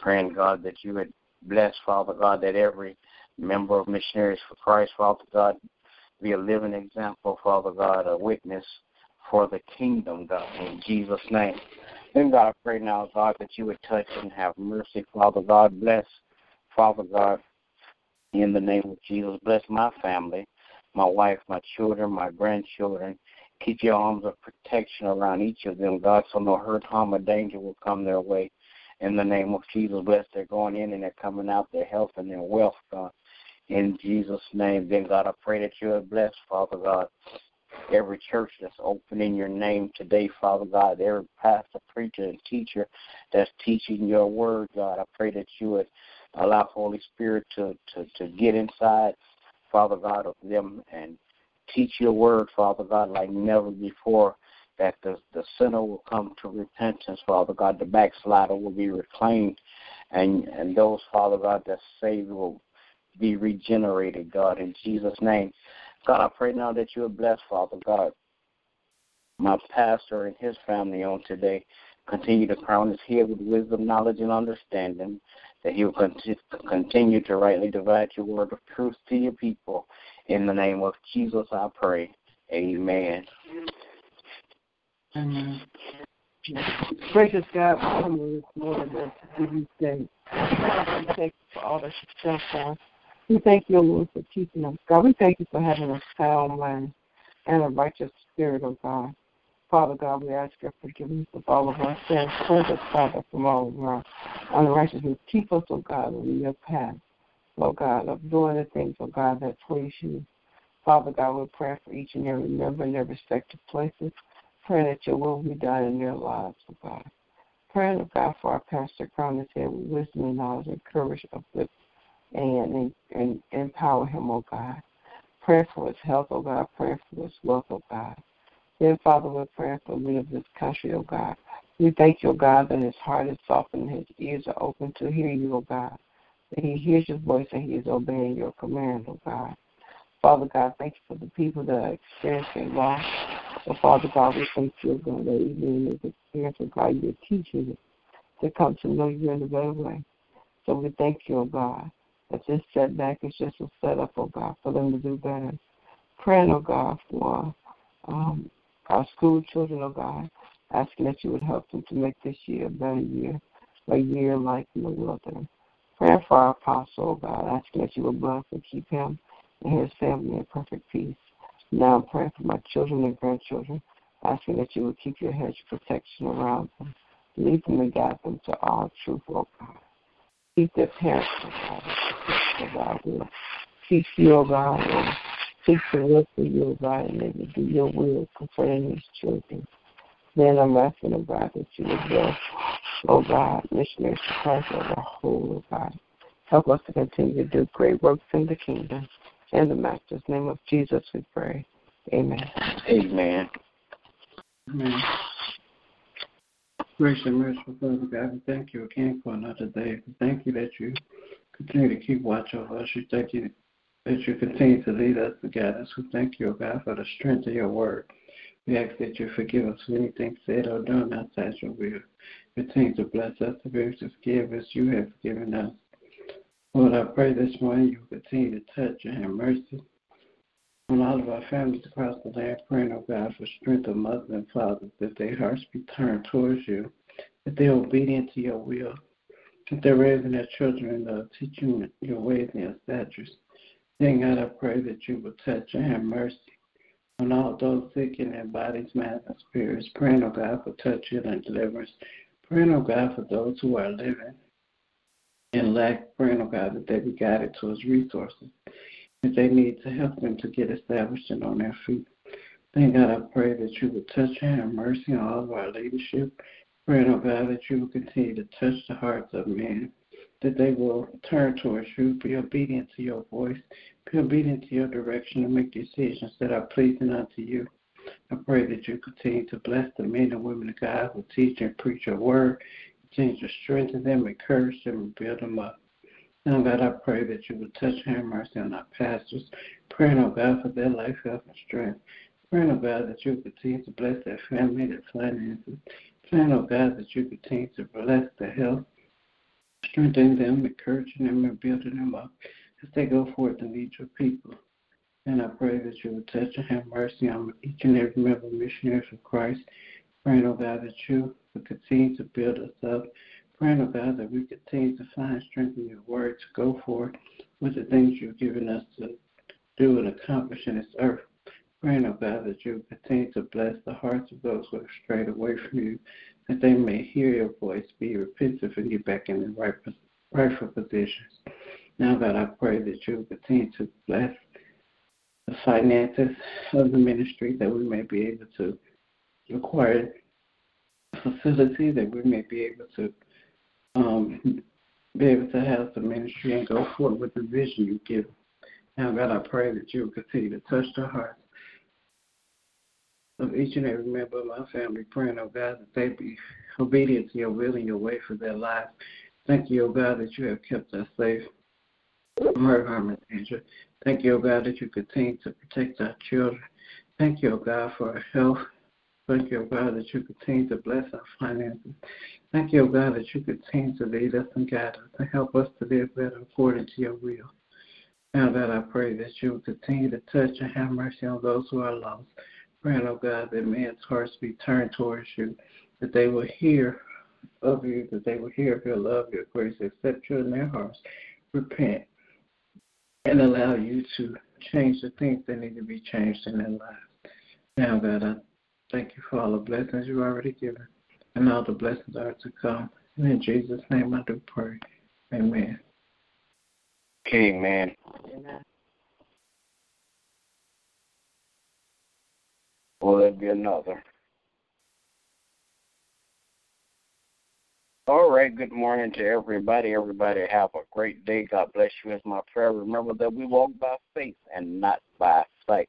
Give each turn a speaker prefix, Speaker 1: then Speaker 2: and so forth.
Speaker 1: praying, God, that you would bless, Father God, that every member of Missionaries for Christ, Father God, be a living example, Father God, a witness for the kingdom, God, in Jesus' name. Then, God, I pray now, God, that you would touch and have mercy, Father God. Bless, Father God, in the name of Jesus. Bless my family, my wife, my children, my grandchildren. Keep your arms of protection around each of them, God, so no hurt, harm, or danger will come their way. In the name of Jesus, bless their going in and their coming out, their health and their wealth, God. In Jesus' name, then, God, I pray that you would bless, Father God, every church that's open in your name today, Father God, every pastor, preacher, and teacher that's teaching your word, God. I pray that you would allow Holy Spirit to, to, to get inside, Father God, of them and teach your word, Father God, like never before, that the, the sinner will come to repentance, Father God, the backslider will be reclaimed, and, and those, Father God, that saved will be regenerated, God, in Jesus' name. God, I pray now that you will bless, Father God, my pastor and his family on today. Continue to crown his head with wisdom, knowledge, and understanding, that he will continue to rightly divide your word of truth to your people. In the name of Jesus, I pray. Amen.
Speaker 2: Amen. Gracious God, we come this morning to give you thanks. We thank you for all that you've done for us. We thank you, Lord, for teaching us. God, we thank you for having a sound mind and a righteous spirit, oh God. Father God, we ask your forgiveness of all of our sins. Cleanse us, Father, from all of our unrighteousness. Keep us, oh God, on your path, oh God, of doing the things, oh God, that please you. Father God, we pray for each and every member in their respective places. Pray that your will be done in their lives, oh God. Praying, oh God, for our pastor, crown his head with wisdom and knowledge and courage, uplift and, and, and empower him, oh God. Pray for his health, oh God. Pray for his wealth, oh God. Then, Father, we're praying for the of this country, oh God. We thank you, oh God, that his heart is softened and his ears are open to hear you, oh God. That he hears your voice and he is obeying your command, oh God. Father God, thank you for the people that are experiencing loss. So, Father God, we thank you, God, that even in this experience, oh God, you're teaching us to come to know you in a better way. So we thank you, oh God, that this setback is just a setup, oh God, for them to do better. Praying, oh God, for um, our school children, oh God, asking that you would help them to make this year a better year, a year like no other. Praying for our apostle, oh God, asking that you would bless and keep him and his family in perfect peace. Now I'm praying for my children and grandchildren, asking that you would keep your hedge protection around them. Lead them and guide them to all truth, oh God. Keep their parents, oh God. Oh God, will teach you, oh God, and seek to work for you, oh God, and maybe do your will concerning these children. Then I'm asking, oh God, that you would bless, oh God, missionaries to Christ as a whole, oh God. Help us to continue to do great works in the kingdom. In the Master's name of Jesus, we pray. Amen.
Speaker 1: Amen.
Speaker 3: Amen. Gracious and merciful Father God, we thank you again for another day. We thank you that you continue to keep watch over us. We thank you that you continue to lead us and guide us. We thank you, God, for the strength of your word. We ask that you forgive us for anything said or done outside your will. Continue to bless us to be able to forgive as you have forgiven us. Lord, I pray this morning you continue to touch and have mercy on all of our families across the land, praying, oh God, for strength of mothers and fathers, that their hearts be turned towards you, that they're obedient to your will, that they're raising their children in the teaching your ways and your statutes. Then, God, I pray that you will touch and have mercy on all those sick in their bodies, minds, and spirits. Praying, oh God, for touch, and deliverance. Praying, oh God, for those who are living in lack. God, that they be guided towards resources that they need to help them to get established and on their feet. Thank God, I pray that you would touch and have mercy on all of our leadership. Praying, oh God, that you will continue to touch the hearts of men that they will turn towards you, be obedient to your voice, be obedient to your direction, and make decisions that are pleasing unto you. I pray that you continue to bless the men and women of God who teach and preach your word. Continue to strengthen them, encourage them, and build them up. Now, God, I pray that you would touch and have mercy on our pastors. Praying, oh God, for their life, health, and strength. Praying, oh God, that you continue to bless their family, their finances. Praying, oh God, that you continue to bless their health, strengthening them, encouraging them, and building them up as they go forth and lead your people. And I pray that you would touch and have mercy on each and every member of Missionaries of Christ. Praying, oh God, that you continue to build us up. Praying, oh God, that we continue to find strength in your word to go forward with the things you've given us to do and accomplish in this earth. Praying, oh God, that you continue to bless the hearts of those who have strayed away from you, that they may hear your voice, be repentant, and get back in the right, rightful positions. Now, God, I pray that you continue to bless the finances of the ministry that we may be able to acquire facility that we may be able to um, be able to have the ministry and go forward with the vision you give. Now, God, I pray that you will continue to touch the hearts of each and every member of my family, praying, oh God, that they be obedient to your will and your way for their lives. Thank you, oh God, that you have kept us safe from hurt, harm, and danger. Thank you, O God, that you continue to protect our children. Thank you, O God, for our health. Thank you, God, that you continue to bless our finances. Thank you, God, that you continue to lead us and guide us and help us to live better according to your will. Now, God, I pray that you will continue to touch and have mercy on those who are lost. Praying, O God, that men's hearts be turned towards you, that they will hear of you, that they will hear of your love, your grace, accept you in their hearts, repent, and allow you to change the things that need to be changed in their lives. Now, God, I thank you for all the blessings you've already given, and all the blessings are to come. And in Jesus' name I do pray. Amen.
Speaker 1: Amen. Amen. Will there be another? All right, good morning to everybody. Everybody have a great day. God bless you is my prayer. Remember that we walk by faith and not by sight.